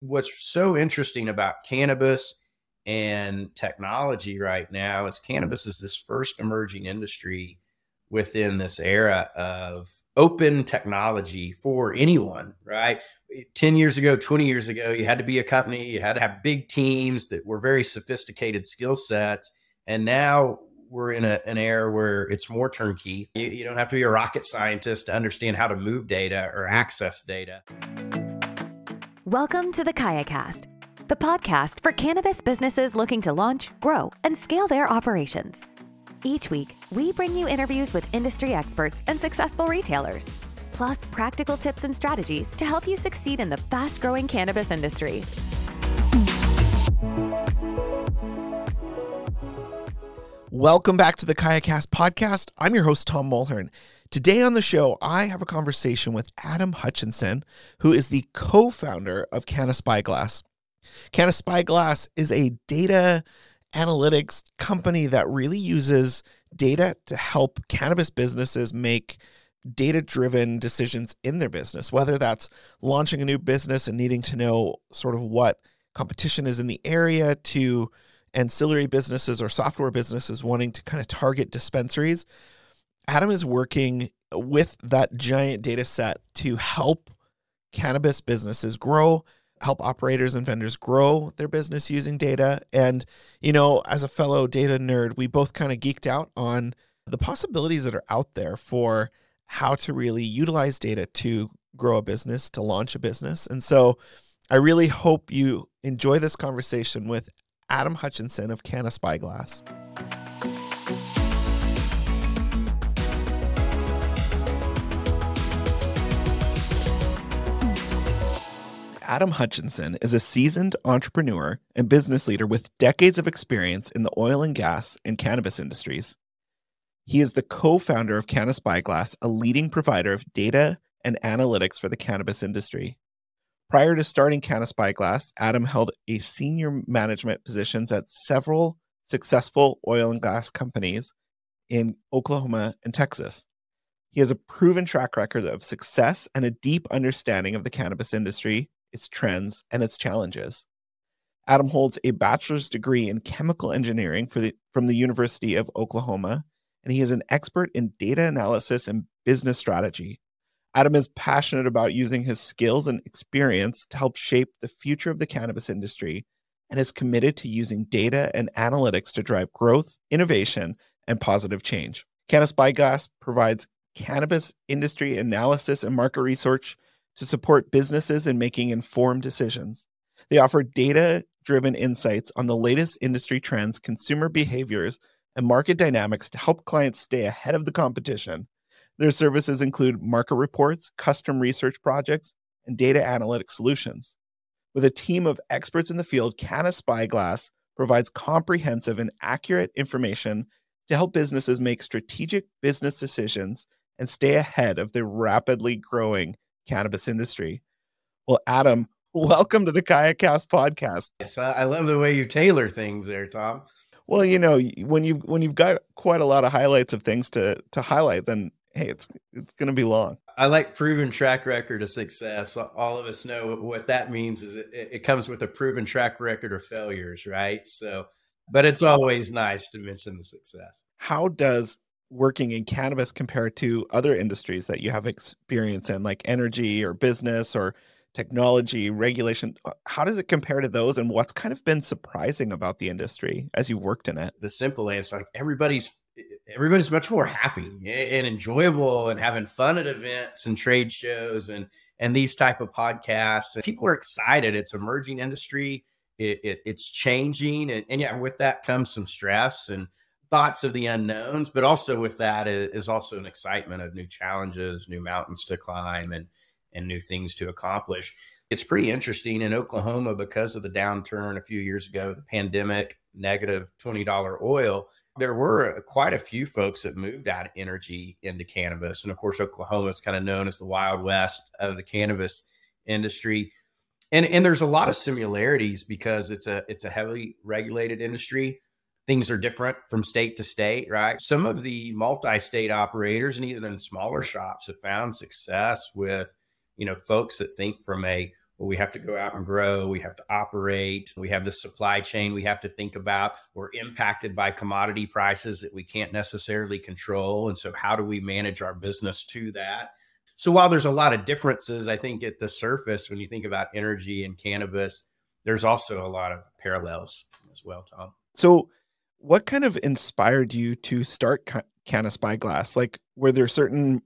What's so interesting about cannabis and technology right now is cannabis is this first emerging industry within this era of open technology for anyone, right? 10 years ago, 20 years ago, you had to be a company, you had to have big teams that were very sophisticated skill sets. And now we're in a, an era where it's more turnkey. You, you don't have to be a rocket scientist to understand how to move data or access data. Welcome to the KayaCast, the podcast for cannabis businesses looking to launch, grow, and scale their operations. Each week, we bring you interviews with industry experts and successful retailers, plus practical tips and strategies to help you succeed in the fast growing cannabis industry. Welcome back to the KayaCast podcast. I'm your host, Tom Mulhern. Today on the show, I have a conversation with Adam Hutchinson, who is the co founder of Canna Spyglass. Canna Spyglass is a data analytics company that really uses data to help cannabis businesses make data driven decisions in their business, whether that's launching a new business and needing to know sort of what competition is in the area to ancillary businesses or software businesses wanting to kind of target dispensaries. Adam is working with that giant data set to help cannabis businesses grow, help operators and vendors grow their business using data. And, you know, as a fellow data nerd, we both kind of geeked out on the possibilities that are out there for how to really utilize data to grow a business, to launch a business. And so I really hope you enjoy this conversation with Adam Hutchinson of Canna Spyglass. Adam Hutchinson is a seasoned entrepreneur and business leader with decades of experience in the oil and gas and cannabis industries. He is the co founder of Canna Spyglass, a leading provider of data and analytics for the cannabis industry. Prior to starting Canna Spyglass, Adam held a senior management positions at several successful oil and gas companies in Oklahoma and Texas. He has a proven track record of success and a deep understanding of the cannabis industry, its trends, and its challenges. Adam holds a bachelor's degree in chemical engineering the, from the University of Oklahoma, and he is an expert in data analysis and business strategy. Adam is passionate about using his skills and experience to help shape the future of the cannabis industry and is committed to using data and analytics to drive growth, innovation, and positive change. Canna Spyglass provides cannabis industry analysis and market research to support businesses in making informed decisions. They offer data driven insights on the latest industry trends, consumer behaviors, and market dynamics to help clients stay ahead of the competition. Their services include market reports, custom research projects, and data analytic solutions. With a team of experts in the field, Canna Spyglass provides comprehensive and accurate information to help businesses make strategic business decisions and stay ahead of the rapidly growing cannabis industry. Well, Adam, welcome to the KayaCast podcast. Yes, I love the way you tailor things there, Tom. Well, you know, when you've when you've got quite a lot of highlights of things to to highlight, then hey, it's it's going to be long. I like proven track record of success. All of us know what that means is it, it comes with a proven track record of failures, right? So, but it's always nice to mention the success. How does working in cannabis compared to other industries that you have experience in, like energy or business or technology, regulation? Uh, how does it compare to those? And what's kind of been surprising about the industry as you worked in it? The simple answer like everybody's everybody's much more happy and enjoyable and having fun at events and trade shows and and these type of podcasts. People are excited. It's emerging industry. It, it, it's changing, and, and yeah, with that comes some stress and thoughts of the unknowns, but also with that is also an excitement of new challenges, new mountains to climb, and and new things to accomplish. It's pretty interesting in Oklahoma because of the downturn a few years ago, the pandemic, negative $20 oil. There were quite a few folks that moved out of energy into cannabis. And of course, Oklahoma is kind of known as the Wild West of the cannabis industry. And, and there's a lot of similarities because it's a it's a heavily regulated industry things are different from state to state, right? Some of the multi-state operators and even smaller shops have found success with, you know, folks that think from a Well, we have to go out and grow. We have to operate. We have the supply chain we have to think about. We're impacted by commodity prices that we can't necessarily control. And so, how do we manage our business to that? So, while there's a lot of differences, I think at the surface, when you think about energy and cannabis, there's also a lot of parallels as well, Tom. So, what kind of inspired you to start Canna Spyglass? Like, were there certain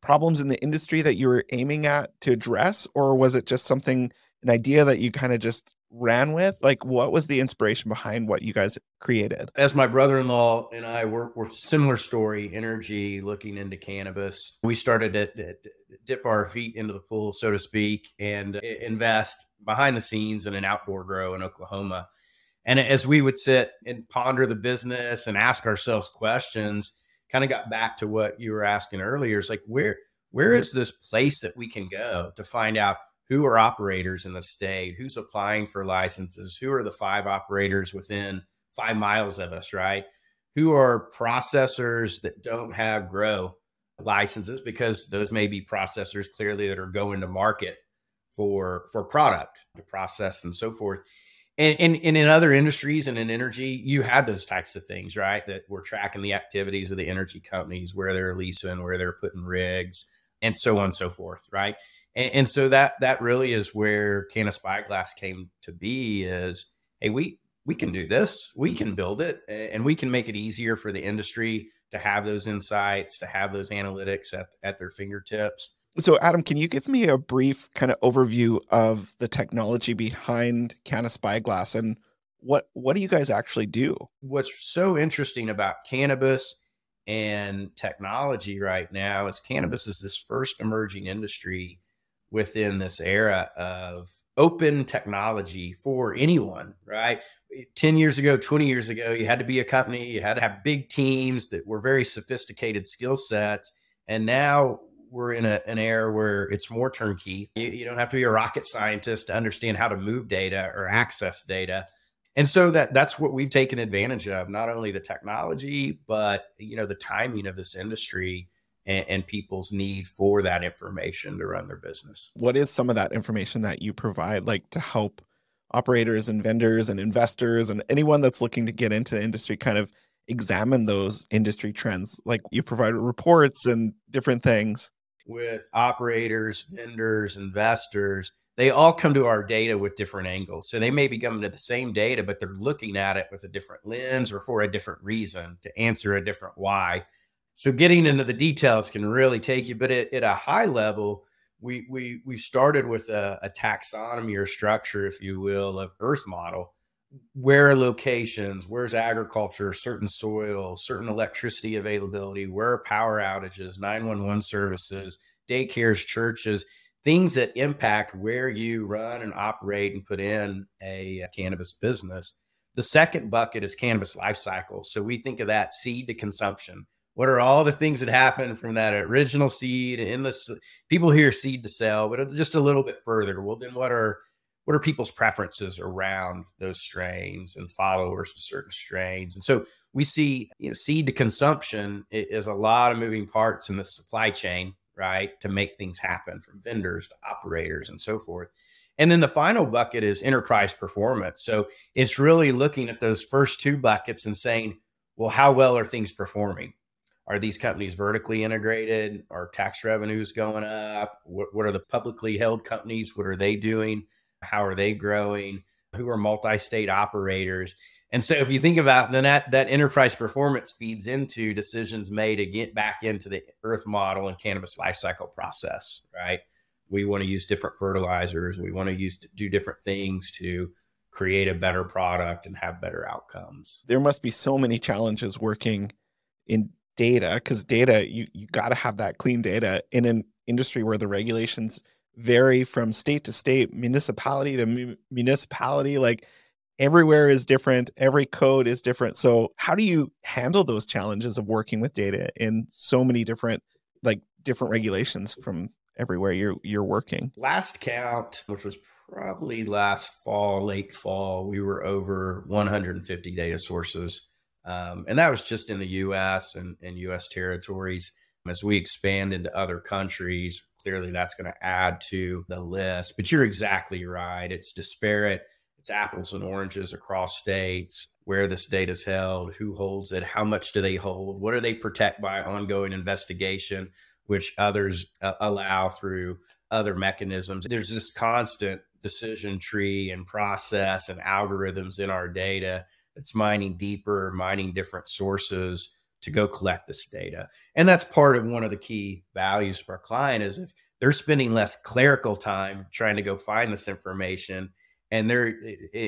problems in the industry that you were aiming at to address, or was it just something, an idea that you kind of just ran with? Like, what was the inspiration behind what you guys created? As my brother in law and I were, were similar story, energy, looking into cannabis. We started to, to dip our feet into the pool, so to speak, and invest behind the scenes in an outdoor grow in Oklahoma. And as we would sit and ponder the business and ask ourselves questions, kind of got back to what you were asking earlier. It's like where where mm-hmm. is this place that we can go to find out who are operators in the state, who's applying for licenses, who are the five operators within five miles of us, right? Who are processors that don't have grow licenses because those may be processors clearly that are going to market for for product to process and so forth and, and, and, in other industries and in energy, you have those types of things, right? That we're tracking the activities of the energy companies, where they're leasing, where they're putting rigs, and so on and so forth, right? And, and so that that really is where Canna Spyglass came to be. Is hey, we we can do this, we can build it, and we can make it easier for the industry to have those insights, to have those analytics at at their fingertips so, Adam, can you give me a brief kind of overview of the technology behind Canna Spyglass and what what do you guys actually do? What's so interesting about cannabis and technology right now is cannabis is this first emerging industry within this era of open technology for anyone, right? 10 years ago, 20 years ago, you had to be a company, you had to have big teams that were very sophisticated skill sets. And now we're in a, an era where it's more turnkey. You, you, don't have to be a rocket scientist to understand how to move data or access data. And so that that's what we've taken advantage of, not only the technology, but you know, the timing of this industry and, and people's need for that information to run their business. What is some of that information that you provide like to help operators and vendors and investors and anyone that's looking to get into the industry kind of examine those industry trends like you provide reports and different things with operators, vendors, investors, they all come to our data with different angles. So they may be coming to the same data, but they're looking at it with a different lens or for a different reason to answer a different why. So getting into the details can really take you, but at, at a high level, we we we started with a, a taxonomy or structure, if you will, of Earth model where are locations, where's agriculture, certain soil, certain electricity availability, where are power outages, 911 services, daycares, churches, things that impact where you run and operate and put in a, cannabis business. The second bucket is cannabis life cycle. So we think of that seed to consumption. What are all the things that happen from that original seed in the people hear seed to sell, but just a little bit further. Well, then what are what are people's preferences around those strains and followers to certain strains? And so we see you know seed to consumption is a lot of moving parts in the supply chain right to make things happen from vendors to operators and so forth. And then the final bucket is enterprise performance. So it's really looking at those first two buckets and saying well how well are things performing? Are these companies vertically integrated? Are tax revenues going up? What, what are the publicly held companies? What are they doing how are they growing? Who are multi-state operators? And so if you think about then that that enterprise performance feeds into decisions made to get back into the earth model and cannabis life cycle process, right? We want to use different fertilizers. We want to use do different things to create a better product and have better outcomes. There must be so many challenges working in data because data you you got to have that clean data in an industry where the regulations vary from state to state, municipality to mu- municipality. Like everywhere is different, every code is different. So, how do you handle those challenges of working with data in so many different, like different regulations from everywhere you're you're working? Last count, which was probably last fall, late fall, we were over 150 data sources. Um, and that was just in the US and, and US territories. As we expand into other countries, clearly that's going to add to the list. But you're exactly right. It's disparate. It's apples and oranges across states, where this data is held, who holds it, how much do they hold, what do they protect by ongoing investigation, which others uh, allow through other mechanisms. There's this constant decision tree and process and algorithms in our data that's mining deeper, mining different sources to go collect this data. And that's part of one of the key values for our client is if they're spending less clerical time trying to go find this information and they're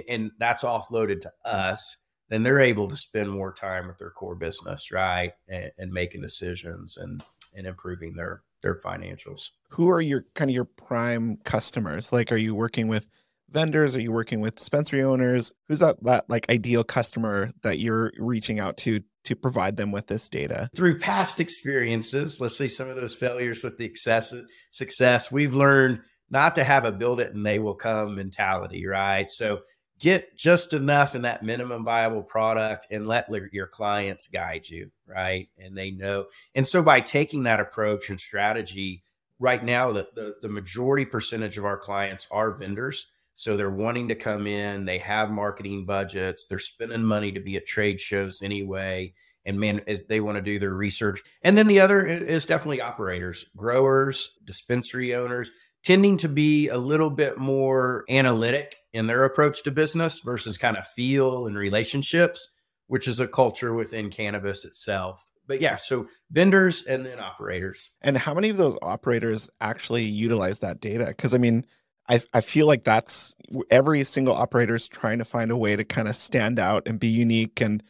and that's offloaded to us, then they're able to spend more time with their core business, right? And, and making decisions and and improving their their financials. Who are your kind of your prime customers? Like are you working with vendors? Are you working with dispensary owners? Who's that, that like ideal customer that you're reaching out to to provide them with this data? Through past experiences, let's say some of those failures with the excess, success, we've learned not to have a build it and they will come mentality, right? So get just enough in that minimum viable product and let your clients guide you, right? And they know. And so by taking that approach and strategy, right now, the, the, the majority percentage of our clients are vendors so they're wanting to come in, they have marketing budgets, they're spending money to be at trade shows anyway. And man, they want to do their research. And then the other is definitely operators, growers, dispensary owners, tending to be a little bit more analytic in their approach to business versus kind of feel and relationships, which is a culture within cannabis itself. But yeah, so vendors and then operators. And how many of those operators actually utilize that data? Because I mean, I, I feel like that's every single operator is trying to find a way to kind of stand out and be unique and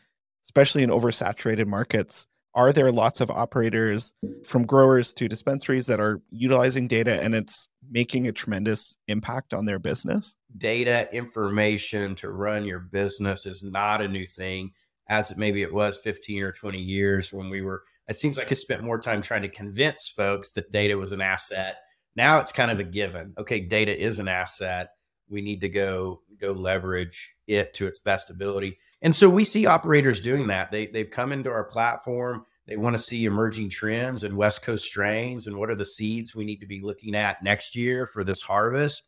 especially in oversaturated markets are there lots of operators from growers to dispensaries that are utilizing data and it's making a tremendous impact on their business? Data information to run your business is not a new thing as it maybe it was 15 or 20 years when we were it seems like i spent more time trying to convince folks that data was an asset now it's kind of a given. Okay, data is an asset. We need to go go leverage it to its best ability. And so we see operators doing that. They they've come into our platform. They want to see emerging trends and West Coast strains and what are the seeds we need to be looking at next year for this harvest.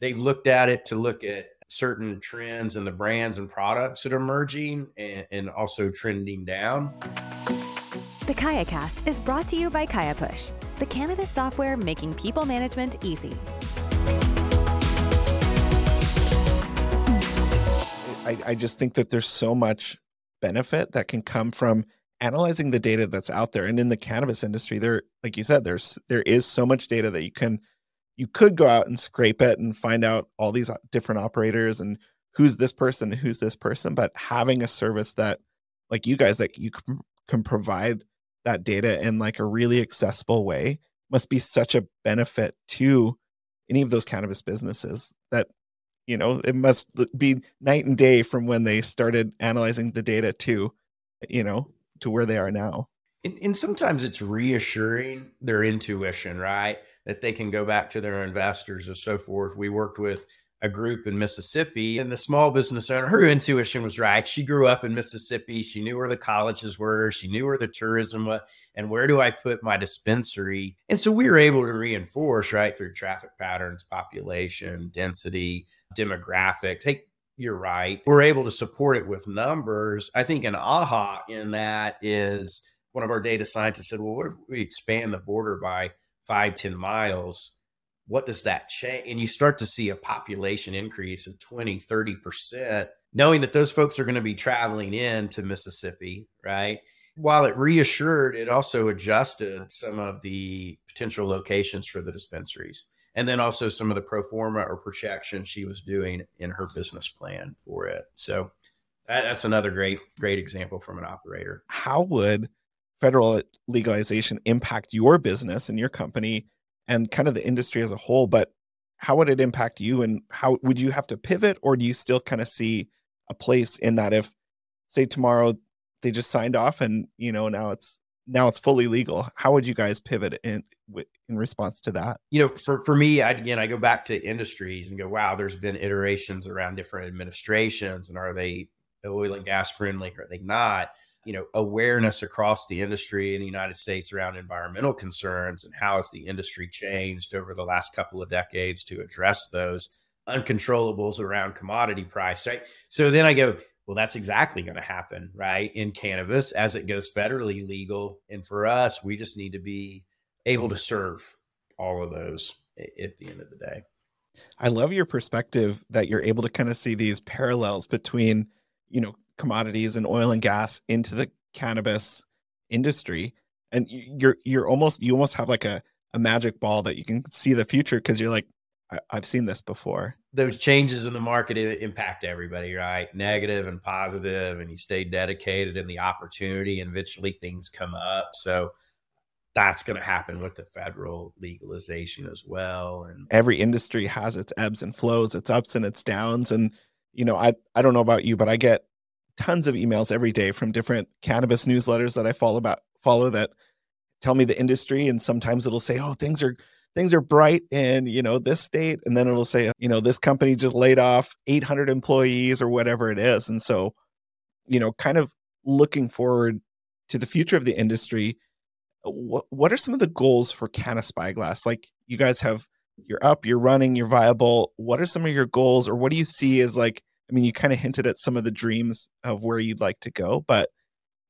They've looked at it to look at certain trends and the brands and products that are emerging and, and also trending down. The KayaCast is brought to you by KayaPush, the cannabis software making people management easy. I, I just think that there's so much benefit that can come from analyzing the data that's out there and in the cannabis industry there like you said there's there is so much data that you can you could go out and scrape it and find out all these different operators and who's this person who's this person but having a service that like you guys that you can, can provide that data in like a really accessible way must be such a benefit to any of those cannabis businesses that you know it must be night and day from when they started analyzing the data to you know to where they are now. And, and, sometimes it's reassuring their intuition right? That they can go back to their investors and so forth. We worked with a group in Mississippi. And the small business owner, her intuition was right. She grew up in Mississippi. She knew where the colleges were. She knew where the tourism was. And where do I put my dispensary? And so we were able to reinforce, right, through traffic patterns, population, density, demographics. Hey, you're right. We're able to support it with numbers. I think an aha in that is one of our data scientists said, well, what if we expand the border by five, 10 miles? What does that change? And you start to see a population increase of 20, 30%, knowing that those folks are going to be traveling into Mississippi, right? While it reassured, it also adjusted some of the potential locations for the dispensaries. And then also some of the pro forma or projection she was doing in her business plan for it. So that's another great, great example from an operator. How would federal legalization impact your business and your company and kind of the industry as a whole, but how would it impact you and how would you have to pivot or do you still kind of see a place in that if say tomorrow they just signed off and you know now it's now it's fully legal how would you guys pivot in in response to that? You know for for me I, again i go back to industries and go wow there's been iterations around different administrations and are they oil and gas friendly or are they not you know awareness across the industry in the United States around environmental concerns and how has the industry changed over the last couple of decades to address those uncontrollables around commodity price, right? So then I go, well, that's exactly going to happen, right? In cannabis as it goes federally legal. And for us, we just need to be able to serve all of those at the end of the day. I love your perspective that you're able to kind of see these parallels between, you know, commodities and oil and gas into the cannabis industry. And you're you're almost you almost have like a, a magic ball that you can see the future because you're like, I, have seen this before. Those changes in the market impact everybody, right? Negative and positive, and you stay dedicated in the opportunity, and eventually things come up. So that's going to happen with the federal legalization as well. And every industry has its ebbs and flows, its ups and its downs. And you know, I I don't know about you, but I get tons of emails every day from different cannabis newsletters that I follow about follow that tell me the industry, and sometimes it'll say, "Oh, things are." things are bright in you know this state and then it'll say you know this company just laid off 800 employees or whatever it is and so you know kind of looking forward to the future of the industry what what are some of the goals for Canna Spyglass like you guys have you're up you're running you're viable what are some of your goals or what do you see as like i mean you kind of hinted at some of the dreams of where you'd like to go but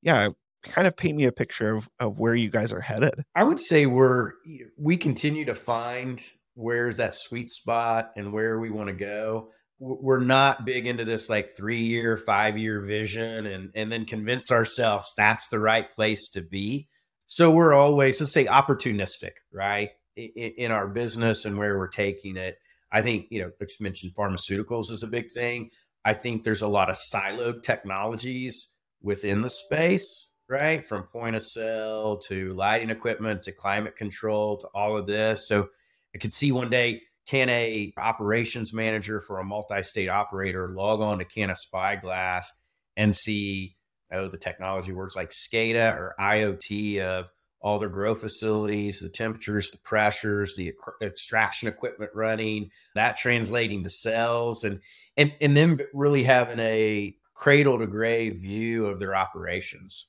yeah kind of paint me a picture of, of where you guys are headed. I would say we're we continue to find where's that sweet spot and where we want to go. We're not big into this like three year, five year vision and and then convince ourselves that's the right place to be. So we're always let's say opportunistic, right? In, in our business and where we're taking it. I think, you know, just mentioned pharmaceuticals is a big thing. I think there's a lot of siloed technologies within the space right? From point of sale to lighting equipment to climate control to all of this. So I could see one day can a operations manager for a multi-state operator log on to Canna Spyglass and see oh the technology works like SCADA or IoT of all their grow facilities, the temperatures, the pressures, the extraction equipment running, that translating to cells and and and then really having a cradle to grave view of their operations.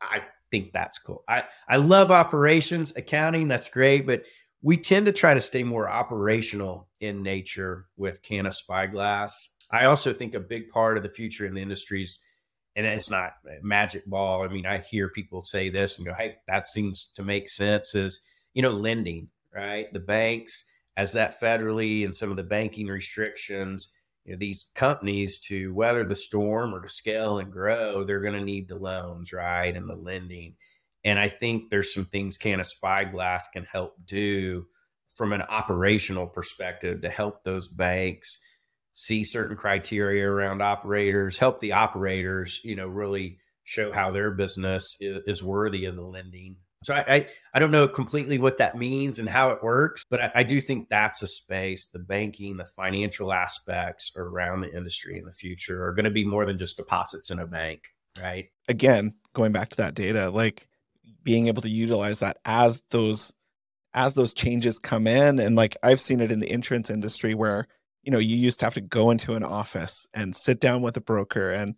I think that's cool. I, I love operations, accounting, that's great, but we tend to try to stay more operational in nature with Canna Spyglass. I also think a big part of the future in the industries, and it's not magic ball. I mean, I hear people say this and go, hey, that seems to make sense, is, you know, lending, right? The banks, as that federally and some of the banking restrictions you know, these companies to weather the storm or to scale and grow, they're going to need the loans, right? And the lending. And I think there's some things Canna Spyglass can help do from an operational perspective to help those banks see certain criteria around operators, help the operators, you know, really show how their business is, is worthy of the lending so I, I, I don't know completely what that means and how it works, but I, I, do think that's a space. The banking, the financial aspects around the industry in the future are going to be more than just deposits in a bank, right? Again, going back to that data, like being able to utilize that as those as those changes come in, and like I've seen it in the insurance industry where you know you used to have to go into an office and sit down with a broker and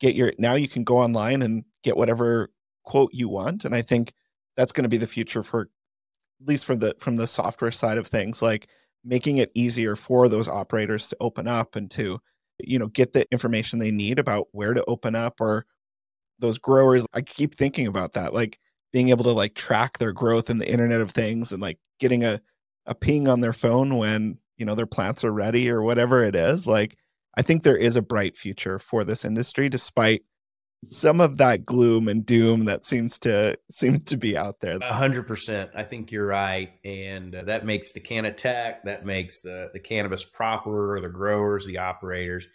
get your now you can go online and get whatever quote you want, and I think that's going to be the future for at least from the from the software side of things like making it easier for those operators to open up and to you know get the information they need about where to open up or those growers. I keep thinking about that like being able to like track their growth in the internet of things and like getting a a ping on their phone when you know their plants are ready or whatever it is like i think there is a bright future for this industry despite some of that gloom and doom that seems to seems to be out there. A hundred percent. I think you're right, and uh, that makes the Canatech, that makes the the cannabis proper, the growers, the operators.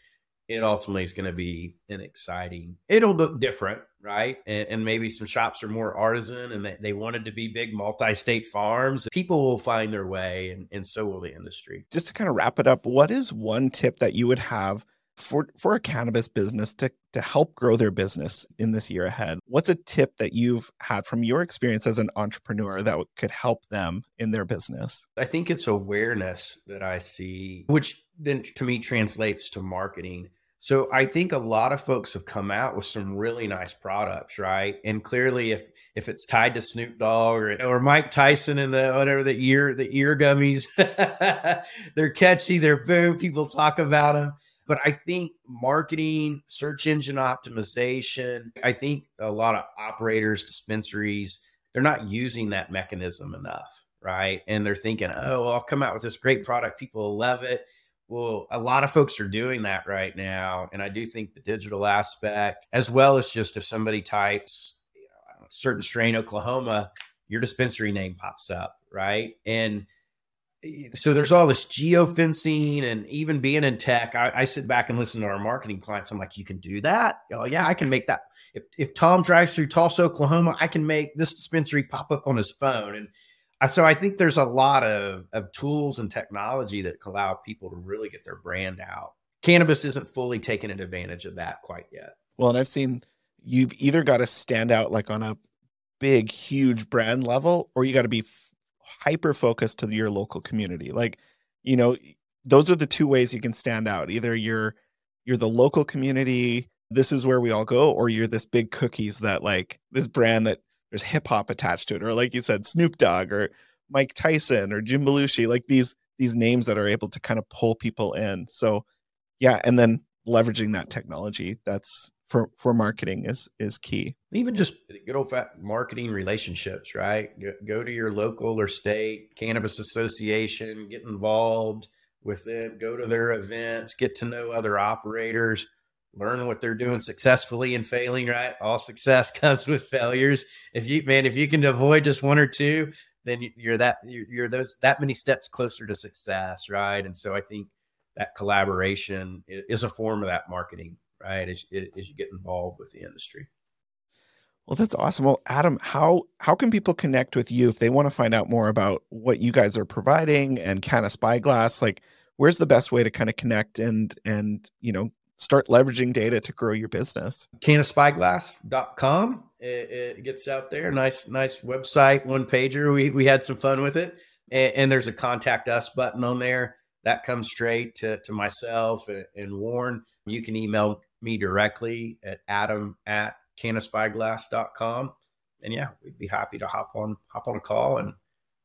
It ultimately is going to be an exciting. It'll look different, right? And, and maybe some shops are more artisan, and they, they wanted to be big multi-state farms. People will find their way, and, and so will the industry. Just to kind of wrap it up, what is one tip that you would have? for for a cannabis business to to help grow their business in this year ahead what's a tip that you've had from your experience as an entrepreneur that could help them in their business i think it's awareness that i see which then to me translates to marketing So I think a lot of folks have come out with some really nice products, right? And clearly, if if it's tied to Snoop Dogg or, or Mike Tyson and the whatever the ear the ear gummies, they're catchy. They're boom. People talk about them. But I think marketing, search engine optimization, I think a lot of operators, dispensaries, they're not using that mechanism enough, right? And they're thinking, oh, well, I'll come out with this great product. People love it well, a lot of folks are doing that right now. And I do think the digital aspect, as well as just if somebody types you know, certain strain Oklahoma, your dispensary name pops up, right? And eh, so there's all this geofencing and even being in tech. I, I, sit back and listen to our marketing clients. I'm like, you can do that? Oh, yeah, I can make that. If, if Tom drives through Tulsa, Oklahoma, I can make this dispensary pop up on his phone. And so I think there's a lot of, of tools and technology that allow people to really get their brand out. Cannabis isn't fully taking advantage of that quite yet. Well, and I've seen you've either got to stand out like on a big, huge brand level, or you got to be hyper focused to your local community. Like, you know, those are the two ways you can stand out. Either you're you're the local community, this is where we all go, or you're this big cookies that like this brand that there's hip hop attached to it, or like you said, Snoop Dogg or Mike Tyson or Jim Belushi, like these these names that are able to kind of pull people in. So yeah, and then leveraging that technology that's for for marketing is is key. Even just good old fat marketing relationships, right? Go, go to your local or state cannabis association, get involved with them, go to their events, get to know other operators learn what they're doing successfully and failing, right? All success comes with failures. If you, man, if you can avoid just one or two, then you're that, you're those, that many steps closer to success, right? And so I think that collaboration is a form of that marketing, right? As, as you get involved with the industry. Well, that's awesome. Well, Adam, how how can people connect with you if they want to find out more about what you guys are providing and Canna Spyglass? Like, where's the best way to kind of connect and and you know start leveraging data to grow your business. Cannaspyglass.com. It, it gets out there. Nice, nice website, one pager. We, we had some fun with it. And, and, there's a contact us button on there that comes straight to, to myself and, and Warren. You can email me directly at adam at cannaspyglass.com. And yeah, we'd be happy to hop on, hop on a call and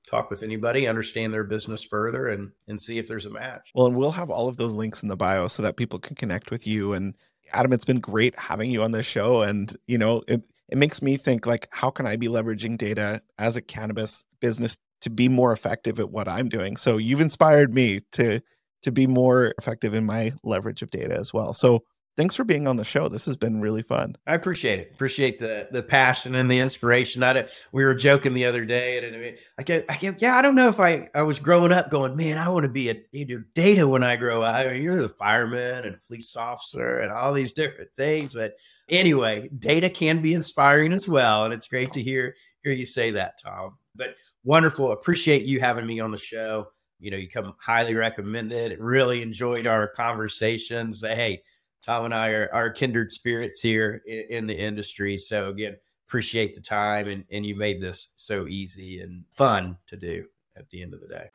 talk with anybody, understand their business further, and and see if there's a match. Well, and we'll have all of those links in the bio so that people can connect with you. And Adam, it's been great having you on this show, and you know it it makes me think like, how can I be leveraging data as a cannabis business to be more effective at what I'm doing? So you've inspired me to to be more effective in my leverage of data as well. So thanks for being on the show. This has been really fun. I appreciate it. Appreciate the the passion and the inspiration. I we were joking the other day, and I get, I get, yeah, I don't know if I I was growing up going, man, I want to be a data when I grow up. I mean, you're the fireman and police officer and all these different things, but anyway, data can be inspiring as well, and it's great to hear hear you say that, Tom. But wonderful. Appreciate you having me on the show. You know, you come highly recommended. Really enjoyed our conversations. Hey Tom and I are, are kindred spirits here in, in, the industry. So again, appreciate the time and, and you made this so easy and fun to do at the end of the day.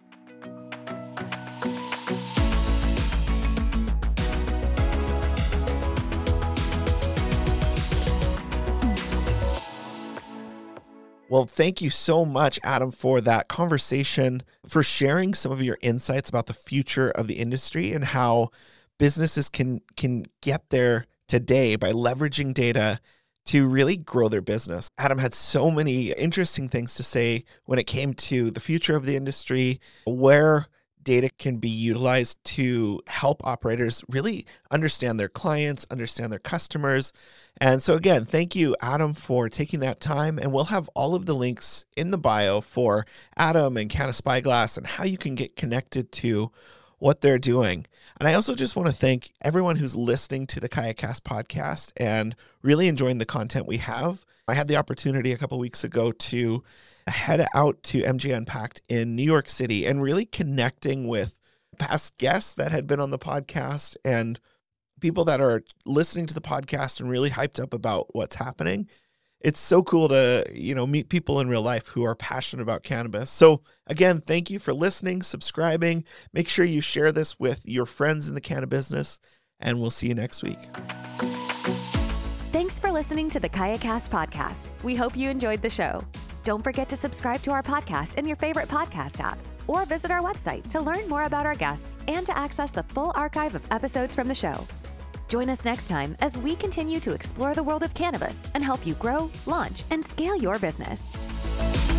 Well, thank you so much, Adam, for that conversation, for sharing some of your insights about the future of the industry and how businesses can can get there today by leveraging data to really grow their business. Adam had so many interesting things to say when it came to the future of the industry, where data can be utilized to help operators really understand their clients, understand their customers. And so, again, thank you, Adam, for taking that time. And we'll have all of the links in the bio for Adam and Canna Spyglass and how you can get connected to what they're doing. And I also just want to thank everyone who's listening to the KayaCast podcast and really enjoying the content we have. I had the opportunity a couple weeks ago to head out to MJ Unpacked in New York City and really connecting with past guests that had been on the podcast and people that are listening to the podcast and really hyped up about what's happening it's so cool to you know meet people in real life who are passionate about cannabis so again thank you for listening subscribing make sure you share this with your friends in the cannabis business and we'll see you next week. Thanks for listening to the KayaCast podcast. We hope you enjoyed the show. Don't forget to subscribe to our podcast in your favorite podcast app or visit our website to learn more about our guests and to access the full archive of episodes from the show. Join us next time as we continue to explore the world of cannabis and help you grow, launch, and scale your business.